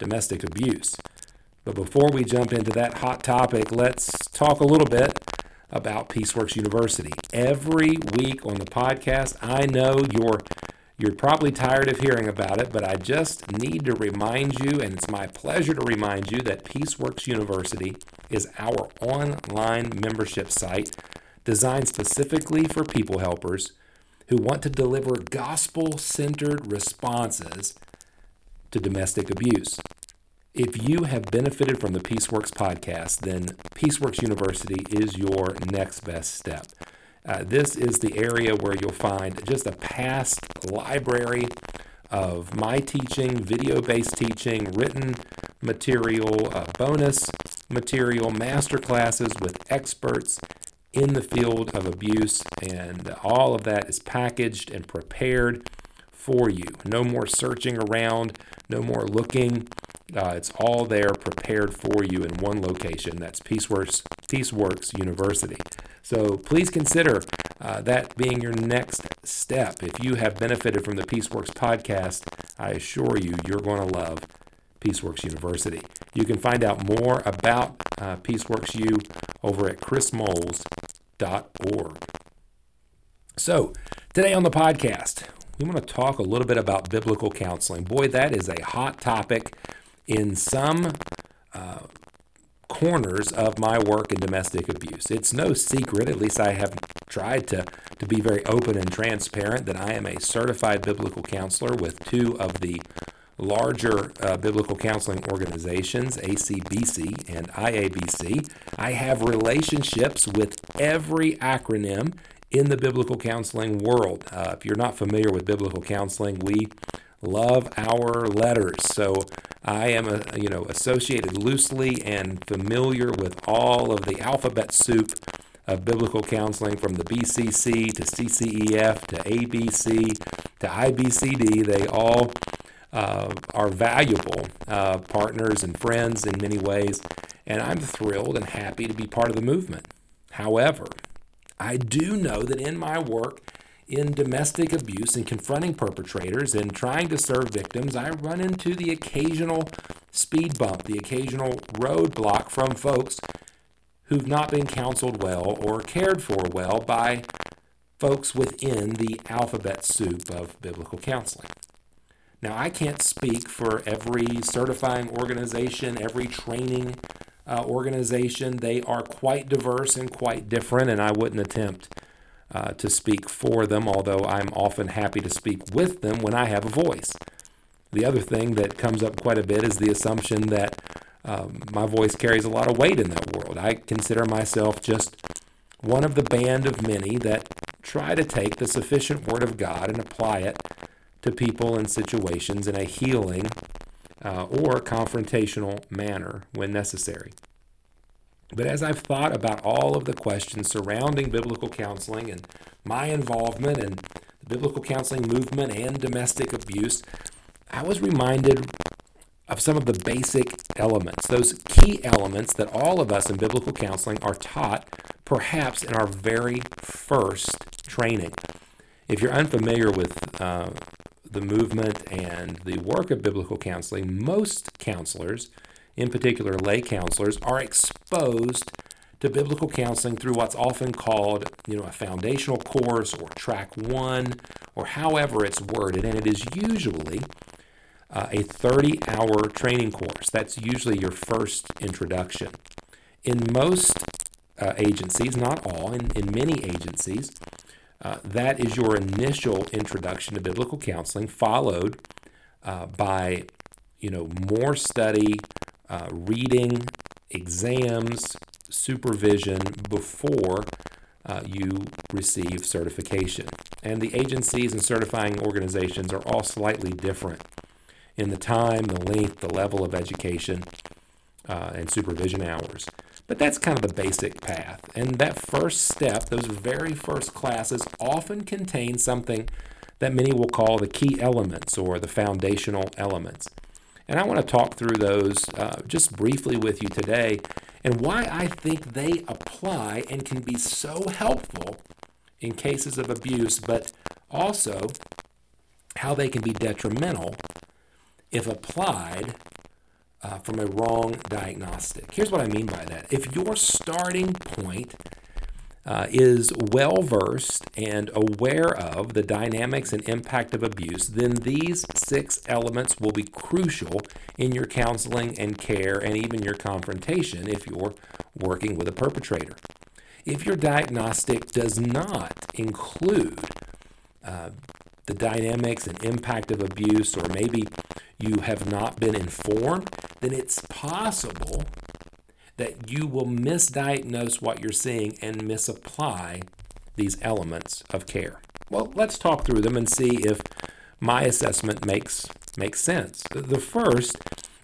domestic abuse. But before we jump into that hot topic, let's talk a little bit about Peaceworks University. Every week on the podcast, I know you're you're probably tired of hearing about it, but I just need to remind you, and it's my pleasure to remind you that Peaceworks University is our online membership site designed specifically for people helpers who want to deliver gospel centered responses to domestic abuse. If you have benefited from the Peaceworks podcast, then Peaceworks University is your next best step. Uh, this is the area where you'll find just a past library of my teaching, video based teaching, written material, uh, bonus material, master classes with experts in the field of abuse, and all of that is packaged and prepared for you. No more searching around, no more looking. Uh, it's all there prepared for you in one location. That's Peaceworks, Peaceworks University. So please consider uh, that being your next step. If you have benefited from the Peaceworks podcast, I assure you, you're going to love Peaceworks University. You can find out more about uh, Peaceworks U over at chrismoles.org. So, today on the podcast, we want to talk a little bit about biblical counseling. Boy, that is a hot topic in some uh, corners of my work in domestic abuse. It's no secret, at least I have tried to, to be very open and transparent, that I am a certified biblical counselor with two of the larger uh, biblical counseling organizations, ACBC and IABC. I have relationships with every acronym in the biblical counseling world. Uh, if you're not familiar with biblical counseling, we love our letters. So I am a, you know associated loosely and familiar with all of the alphabet soup of biblical counseling from the BCC to CCEF to ABC to IBCD. They all uh, are valuable uh, partners and friends in many ways, and I'm thrilled and happy to be part of the movement. However, I do know that in my work in domestic abuse and confronting perpetrators and trying to serve victims, I run into the occasional speed bump, the occasional roadblock from folks who've not been counseled well or cared for well by folks within the alphabet soup of biblical counseling. Now, I can't speak for every certifying organization, every training uh, organization. They are quite diverse and quite different, and I wouldn't attempt uh, to speak for them, although I'm often happy to speak with them when I have a voice. The other thing that comes up quite a bit is the assumption that um, my voice carries a lot of weight in that world. I consider myself just one of the band of many that try to take the sufficient Word of God and apply it to people and situations in a healing uh, or confrontational manner when necessary. But as I've thought about all of the questions surrounding biblical counseling and my involvement in the biblical counseling movement and domestic abuse, I was reminded of some of the basic elements, those key elements that all of us in biblical counseling are taught perhaps in our very first training. If you're unfamiliar with uh, the movement and the work of biblical counseling, most counselors, in particular lay counselors, are exposed to biblical counseling through what's often called, you know, a foundational course or track one, or however it's worded, and it is usually uh, a 30 hour training course. That's usually your first introduction. In most uh, agencies, not all, in, in many agencies, uh, that is your initial introduction to biblical counseling, followed uh, by, you know, more study, uh, reading, exams, supervision before uh, you receive certification. And the agencies and certifying organizations are all slightly different in the time, the length, the level of education, uh, and supervision hours. But that's kind of the basic path. And that first step, those very first classes, often contain something that many will call the key elements or the foundational elements. And I want to talk through those uh, just briefly with you today and why I think they apply and can be so helpful in cases of abuse, but also how they can be detrimental if applied uh, from a wrong diagnostic. Here's what I mean by that. If your starting point uh, is well versed and aware of the dynamics and impact of abuse, then these six elements will be crucial in your counseling and care and even your confrontation if you're working with a perpetrator. If your diagnostic does not include uh, the dynamics and impact of abuse, or maybe you have not been informed, then it's possible that you will misdiagnose what you're seeing and misapply these elements of care. Well, let's talk through them and see if my assessment makes makes sense. The first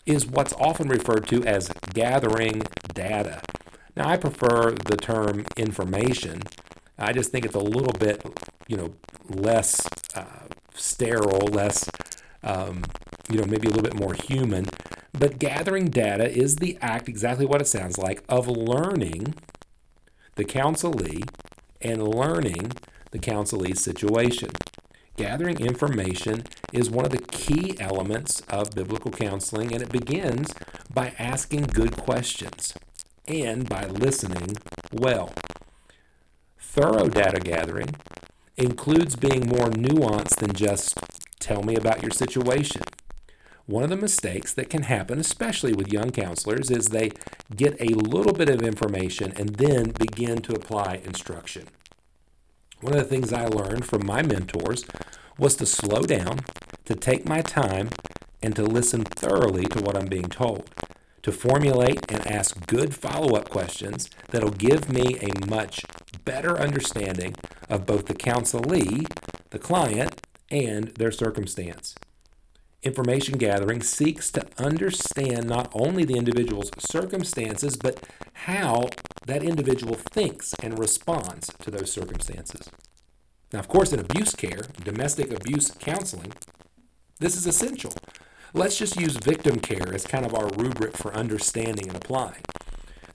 is what's often referred to as gathering data. Now, I prefer the term information. I just think it's a little bit, you know, less uh, sterile, less, um, you know, maybe a little bit more human. But gathering data is the act, exactly what it sounds like, of learning the counselee and learning the counselee's situation. Gathering information is one of the key elements of biblical counseling, and it begins by asking good questions and by listening well. Thorough data gathering includes being more nuanced than just tell me about your situation. One of the mistakes that can happen, especially with young counselors, is they get a little bit of information and then begin to apply instruction. One of the things I learned from my mentors was to slow down, to take my time, and to listen thoroughly to what I'm being told, to formulate and ask good follow up questions that'll give me a much better understanding of both the counselee, the client, and their circumstance. Information gathering seeks to understand not only the individual's circumstances, but how that individual thinks and responds to those circumstances. Now, of course, in abuse care, domestic abuse counseling, this is essential. Let's just use victim care as kind of our rubric for understanding and applying.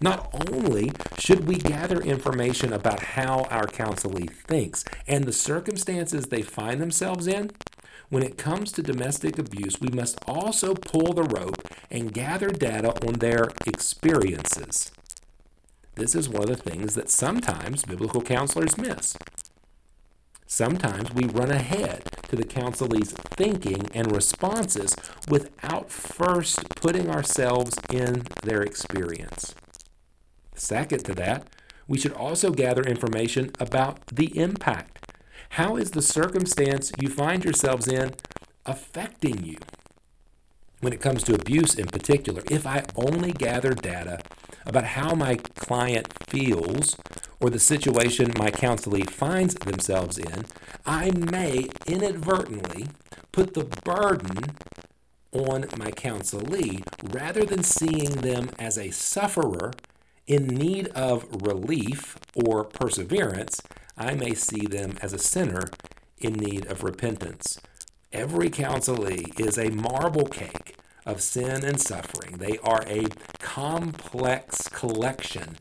Not only should we gather information about how our counselee thinks and the circumstances they find themselves in, when it comes to domestic abuse, we must also pull the rope and gather data on their experiences. This is one of the things that sometimes biblical counselors miss. Sometimes we run ahead to the counselee's thinking and responses without first putting ourselves in their experience. Second to that, we should also gather information about the impact how is the circumstance you find yourselves in affecting you? When it comes to abuse in particular, if I only gather data about how my client feels or the situation my counselee finds themselves in, I may inadvertently put the burden on my counselee rather than seeing them as a sufferer in need of relief or perseverance I may see them as a sinner in need of repentance. Every counselee is a marble cake of sin and suffering. They are a complex collection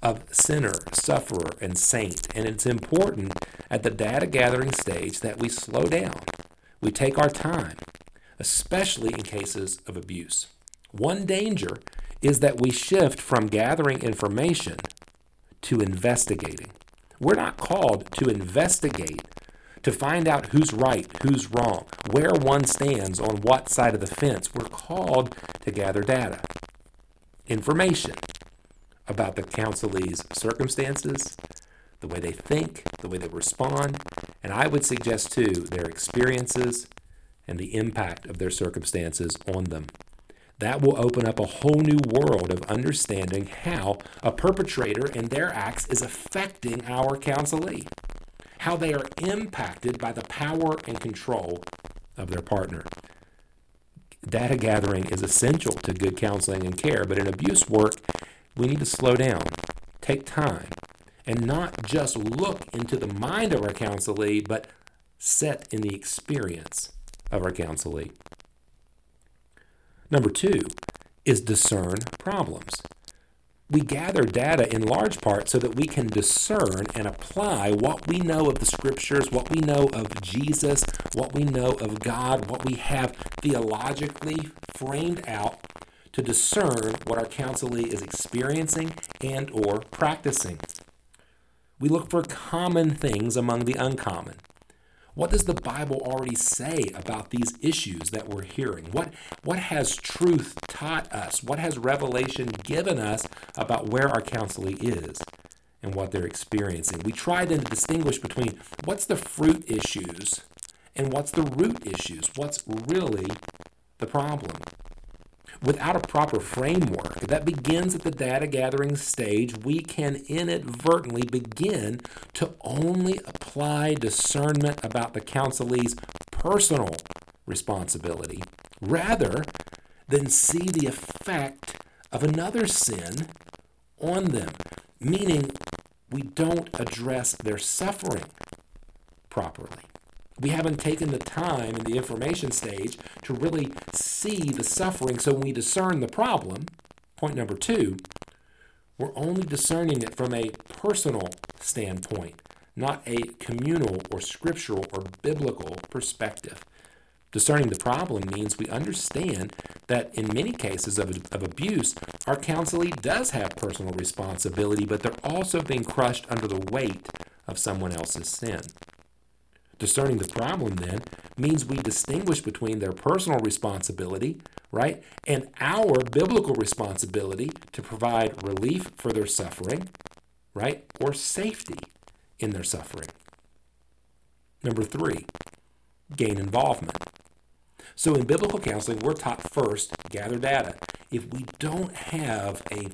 of sinner, sufferer, and saint. And it's important at the data gathering stage that we slow down. We take our time, especially in cases of abuse. One danger is that we shift from gathering information to investigating. We're not called to investigate, to find out who's right, who's wrong, where one stands on what side of the fence. We're called to gather data, information about the counselee's circumstances, the way they think, the way they respond, and I would suggest too their experiences and the impact of their circumstances on them. That will open up a whole new world of understanding how a perpetrator and their acts is affecting our counselee, how they are impacted by the power and control of their partner. data gathering is essential to good counseling and care, but in abuse work, we need to slow down, take time, and not just look into the mind of our counselee, but set in the experience of our counselee. Number two is discern problems. We gather data in large part so that we can discern and apply what we know of the scriptures, what we know of Jesus, what we know of God, what we have theologically framed out to discern what our counselee is experiencing and or practicing. We look for common things among the uncommon. What does the Bible already say about these issues that we're hearing? What, what has truth taught us? What has revelation given us about where our counselee is and what they're experiencing? We try then to distinguish between what's the fruit issues and what's the root issues. What's really the problem? Without a proper framework that begins at the data gathering stage, we can inadvertently begin to only apply discernment about the counselee's personal responsibility rather than see the effect of another sin on them, meaning we don't address their suffering properly. We haven't taken the time in the information stage to really see the suffering. So when we discern the problem, point number two, we're only discerning it from a personal standpoint, not a communal or scriptural or biblical perspective. Discerning the problem means we understand that in many cases of, of abuse, our counselee does have personal responsibility, but they're also being crushed under the weight of someone else's sin. Discerning the problem then means we distinguish between their personal responsibility, right, and our biblical responsibility to provide relief for their suffering, right, or safety in their suffering. Number three, gain involvement. So in biblical counseling, we're taught first gather data. If we don't have a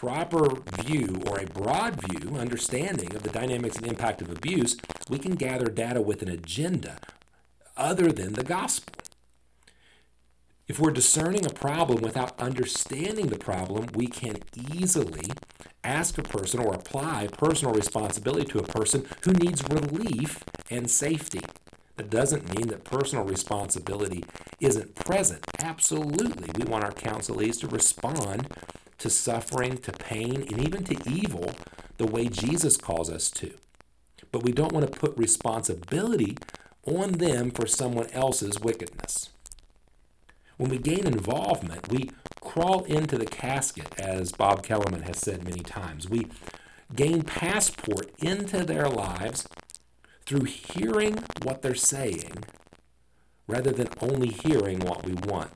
proper view or a broad view, understanding of the dynamics and impact of abuse, we can gather data with an agenda other than the gospel. If we're discerning a problem without understanding the problem, we can easily ask a person or apply personal responsibility to a person who needs relief and safety. That doesn't mean that personal responsibility isn't present. Absolutely. We want our counselees to respond to suffering, to pain, and even to evil the way Jesus calls us to. But we don't want to put responsibility on them for someone else's wickedness. When we gain involvement, we crawl into the casket, as Bob Kellemen has said many times. We gain passport into their lives through hearing what they're saying rather than only hearing what we want.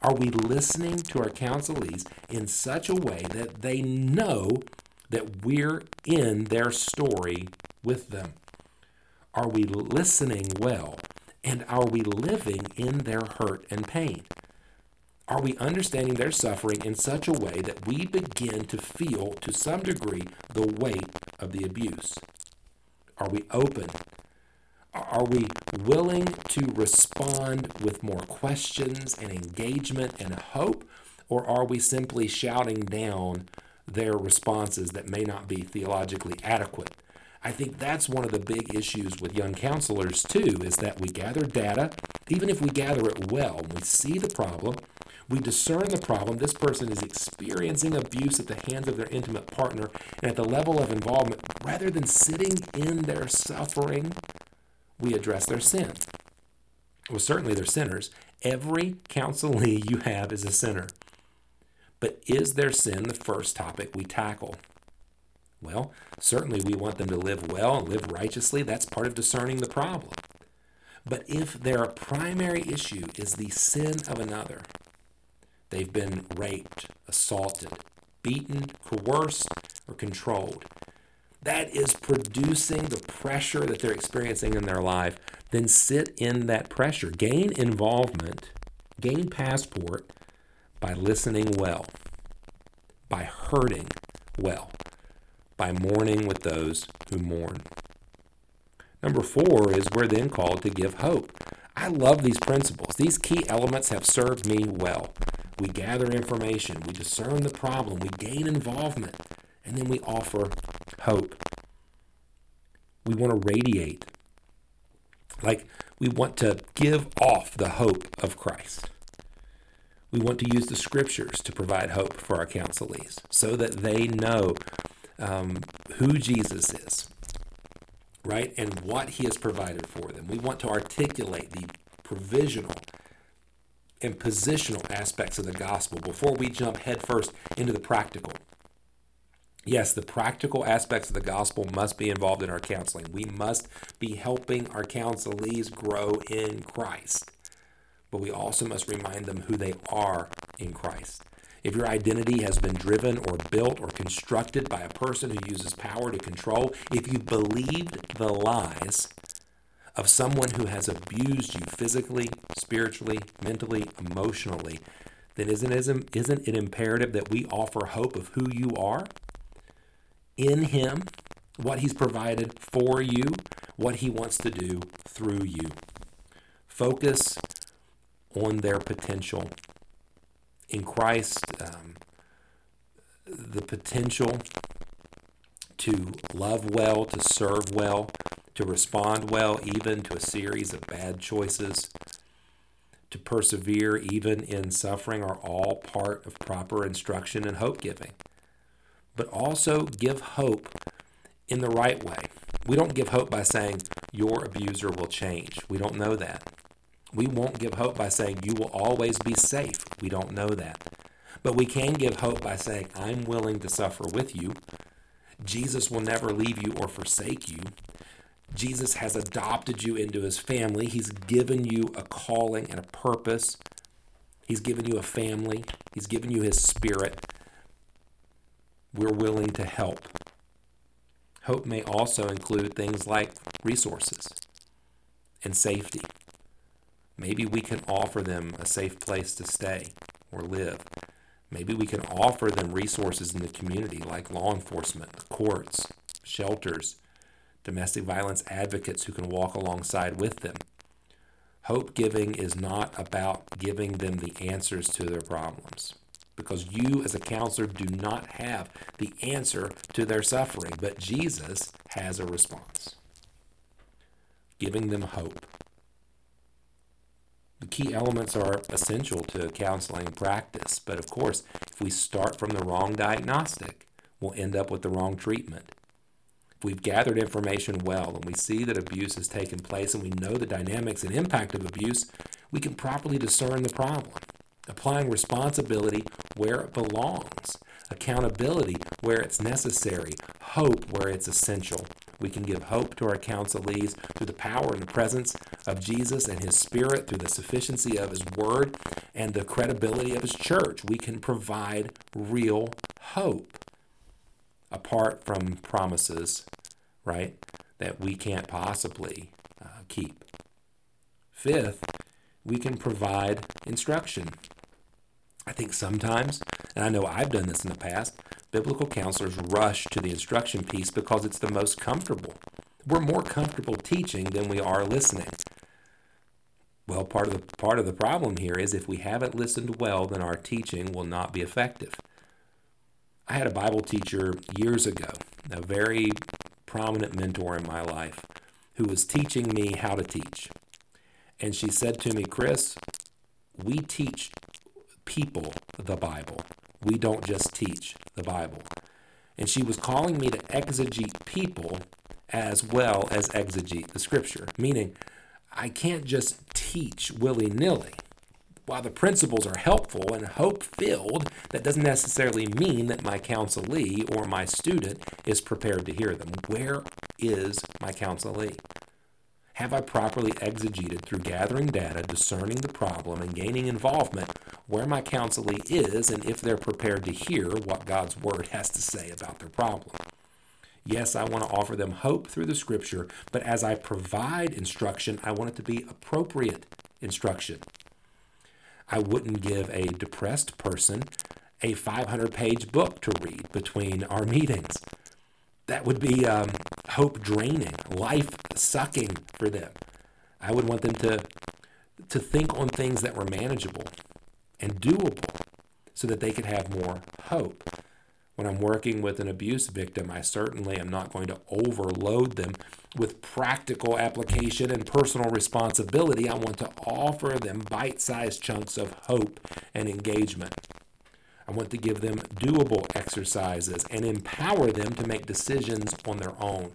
Are we listening to our counselees in such a way that they know that we're in their story with them? Are we listening well? And are we living in their hurt and pain? Are we understanding their suffering in such a way that we begin to feel, to some degree, the weight of the abuse? Are we open are we willing to respond with more questions and engagement and hope? Or are we simply shouting down their responses that may not be theologically adequate? I think that's one of the big issues with young counselors, too, is that we gather data, even if we gather it well, we see the problem, we discern the problem. This person is experiencing abuse at the hands of their intimate partner and at the level of involvement, rather than sitting in their suffering we address their sin. Well, certainly they're sinners. Every counselee you have is a sinner. But is their sin the first topic we tackle? Well, certainly we want them to live well and live righteously. That's part of discerning the problem. But if their primary issue is the sin of another, they've been raped, assaulted, beaten, coerced, or controlled, that is producing the pressure that they're experiencing in their life, then sit in that pressure. Gain involvement, gain passport by listening well, by hurting well, by mourning with those who mourn. Number four is we're then called to give hope. I love these principles. These key elements have served me well. We gather information, we discern the problem, we gain involvement, and then we offer hope. We want to radiate. Like we want to give off the hope of Christ. We want to use the scriptures to provide hope for our counselees so that they know um, who Jesus is, right? And what he has provided for them. We want to articulate the provisional and positional aspects of the gospel before we jump headfirst into the practical. Yes, the practical aspects of the gospel must be involved in our counseling. We must be helping our counselees grow in Christ. But we also must remind them who they are in Christ. If your identity has been driven or built or constructed by a person who uses power to control, if you believed the lies of someone who has abused you physically, spiritually, mentally, emotionally, then isn't, isn't it imperative that we offer hope of who you are in Him, what He's provided for you, what He wants to do through you? Focus on their potential in Christ, um, the potential to love well, to serve well, to respond well, even to a series of bad choices, to persevere even in suffering, are all part of proper instruction and hope giving. But also give hope in the right way. We don't give hope by saying, Your abuser will change. We don't know that. We won't give hope by saying, You will always be safe. We don't know that. But we can give hope by saying, I'm willing to suffer with you. Jesus will never leave you or forsake you. Jesus has adopted you into his family. He's given you a calling and a purpose. He's given you a family. He's given you his spirit. We're willing to help. Hope may also include things like resources and safety. Maybe we can offer them a safe place to stay or live. Maybe we can offer them resources in the community like law enforcement, courts, shelters, domestic violence advocates who can walk alongside with them. Hope giving is not about giving them the answers to their problems because you, as a counselor, do not have the answer to their suffering, but Jesus has a response. Giving them hope. The key elements are essential to counseling practice, but of course, if we start from the wrong diagnostic, we'll end up with the wrong treatment. If we've gathered information well and we see that abuse has taken place and we know the dynamics and impact of abuse, we can properly discern the problem, applying responsibility where it belongs, accountability where it's necessary, hope where it's essential. We can give hope to our counselees through the power and the presence of Jesus and His Spirit, through the sufficiency of His Word and the credibility of His church. We can provide real hope apart from promises, right, that we can't possibly uh, keep. Fifth, we can provide instruction. I think sometimes, and I know I've done this in the past, biblical counselors rush to the instruction piece because it's the most comfortable. We're more comfortable teaching than we are listening. Well, part of the part of the problem here is if we haven't listened well, then our teaching will not be effective. I had a Bible teacher years ago, a very prominent mentor in my life, who was teaching me how to teach. And she said to me, Chris, we teach people the Bible. We don't just teach the Bible. And she was calling me to exegete people as well as exegete the scripture, meaning I can't just teach willy nilly. While the principles are helpful and hope filled, that doesn't necessarily mean that my counselee or my student is prepared to hear them. Where is my counselee? Have I properly exegeted through gathering data, discerning the problem, and gaining involvement where my counselee is and if they're prepared to hear what God's Word has to say about their problem? Yes, I want to offer them hope through the Scripture, but as I provide instruction, I want it to be appropriate instruction. I wouldn't give a depressed person a 500 page book to read between our meetings that would be um, hope draining, life sucking for them. I would want them to to think on things that were manageable and doable so that they could have more hope. When I'm working with an abuse victim, I certainly am not going to overload them with practical application and personal responsibility. I want to offer them bite sized chunks of hope and engagement. I want to give them doable exercises and empower them to make decisions on their own.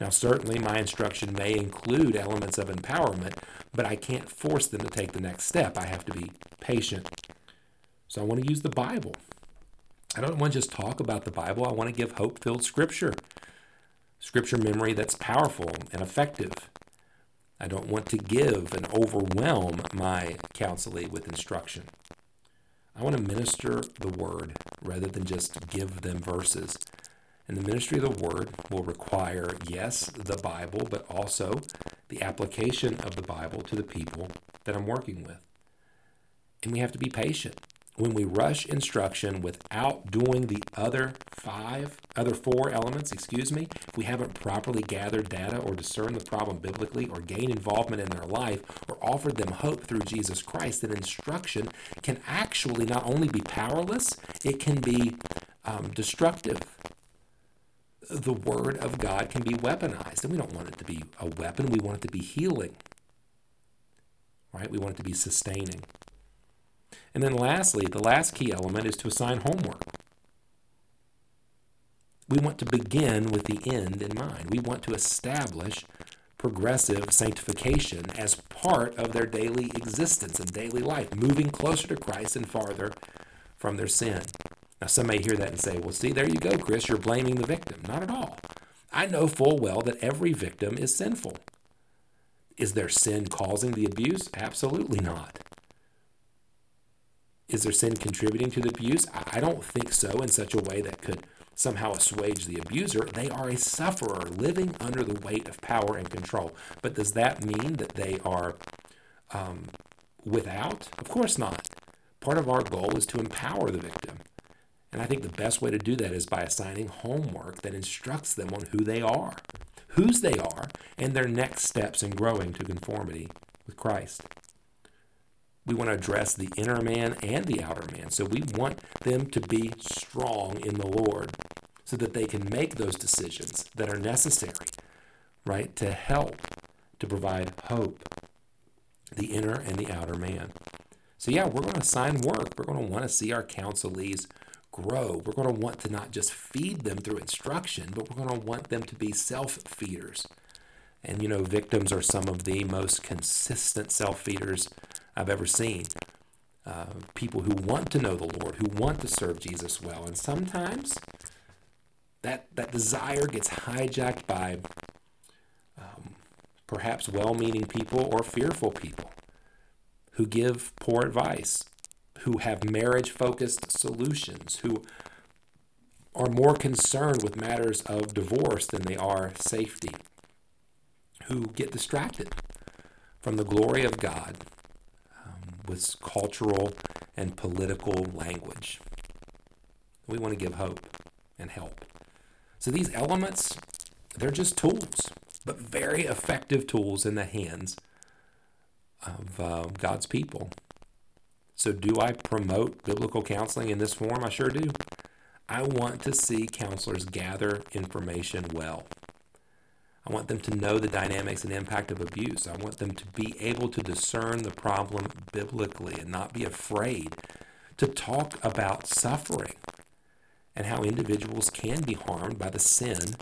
Now, certainly, my instruction may include elements of empowerment, but I can't force them to take the next step. I have to be patient. So, I want to use the Bible. I don't want to just talk about the Bible, I want to give hope filled scripture, scripture memory that's powerful and effective. I don't want to give and overwhelm my counselee with instruction. I want to minister the word rather than just give them verses. And the ministry of the word will require, yes, the Bible, but also the application of the Bible to the people that I'm working with. And we have to be patient. When we rush instruction without doing the other five, other four elements, excuse me, if we haven't properly gathered data or discerned the problem biblically or gained involvement in their life or offered them hope through Jesus Christ, then instruction can actually not only be powerless, it can be um, destructive the Word of God can be weaponized. And we don't want it to be a weapon, we want it to be healing. Right? We want it to be sustaining. And then lastly, the last key element is to assign homework. We want to begin with the end in mind. We want to establish progressive sanctification as part of their daily existence and daily life, moving closer to Christ and farther from their sin. Now, some may hear that and say, well, see, there you go, Chris, you're blaming the victim. Not at all. I know full well that every victim is sinful. Is their sin causing the abuse? Absolutely not. Is their sin contributing to the abuse? I don't think so in such a way that could somehow assuage the abuser. They are a sufferer living under the weight of power and control. But does that mean that they are um, without? Of course not. Part of our goal is to empower the victim and I think the best way to do that is by assigning homework that instructs them on who they are, whose they are, and their next steps in growing to conformity with Christ. We want to address the inner man and the outer man. So we want them to be strong in the Lord so that they can make those decisions that are necessary, right, to help to provide hope, the inner and the outer man. So, yeah, we're going to assign work. We're going to want to see our counselees grow. We're going to want to not just feed them through instruction, but we're going to want them to be self feeders. And you know, victims are some of the most consistent self feeders I've ever seen. Uh, people who want to know the Lord, who want to serve Jesus well. And sometimes that, that desire gets hijacked by um, perhaps well meaning people or fearful people who give poor advice who have marriage focused solutions, who are more concerned with matters of divorce than they are safety, who get distracted from the glory of God with cultural and political language. We want to give hope and help. So these elements, they're just tools, but very effective tools in the hands of uh, God's people. So, do I promote biblical counseling in this form? I sure do. I want to see counselors gather information well. I want them to know the dynamics and impact of abuse. I want them to be able to discern the problem biblically and not be afraid to talk about suffering and how individuals can be harmed by the sin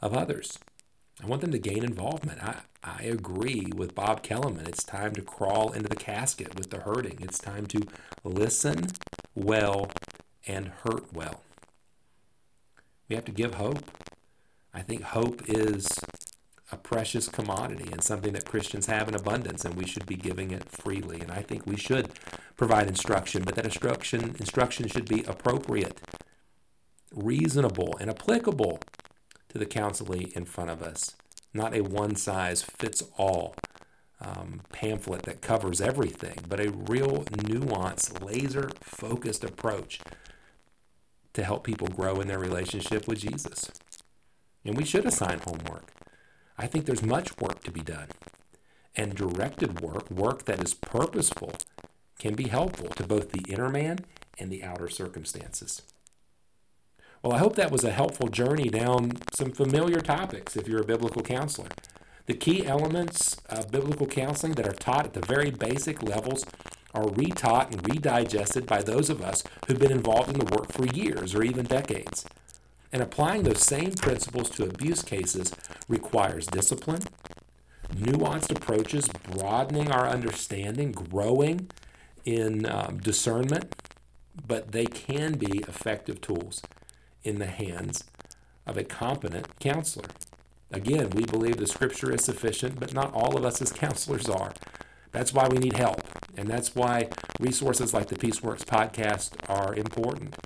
of others. I want them to gain involvement. I, I agree with Bob Kellemen. It's time to crawl into the casket with the hurting. It's time to listen well and hurt well. We have to give hope. I think hope is a precious commodity and something that Christians have in abundance, and we should be giving it freely. And I think we should provide instruction, but that instruction instruction should be appropriate, reasonable, and applicable to the counselee in front of us, not a one size fits all um, pamphlet that covers everything, but a real nuanced, laser focused approach to help people grow in their relationship with Jesus. And we should assign homework. I think there's much work to be done. and directed work, work that is purposeful, can be helpful to both the inner man and the outer circumstances. Well, I hope that was a helpful journey down some familiar topics if you're a biblical counselor. The key elements of biblical counseling that are taught at the very basic levels are retaught and redigested by those of us who've been involved in the work for years or even decades. And applying those same principles to abuse cases requires discipline, nuanced approaches, broadening our understanding, growing in um, discernment, but they can be effective tools in the hands of a competent counselor. Again, we believe the scripture is sufficient, but not all of us as counselors are. That's why we need help, and that's why resources like the Peaceworks podcast are important.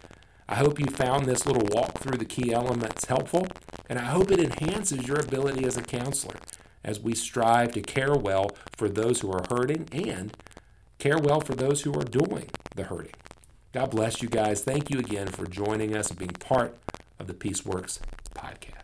I hope you found this little walk through the key elements helpful, and I hope it enhances your ability as a counselor as we strive to care well for those who are hurting and care well for those who are doing the hurting. God bless you guys. Thank you again for joining us and being part of the Peaceworks podcast.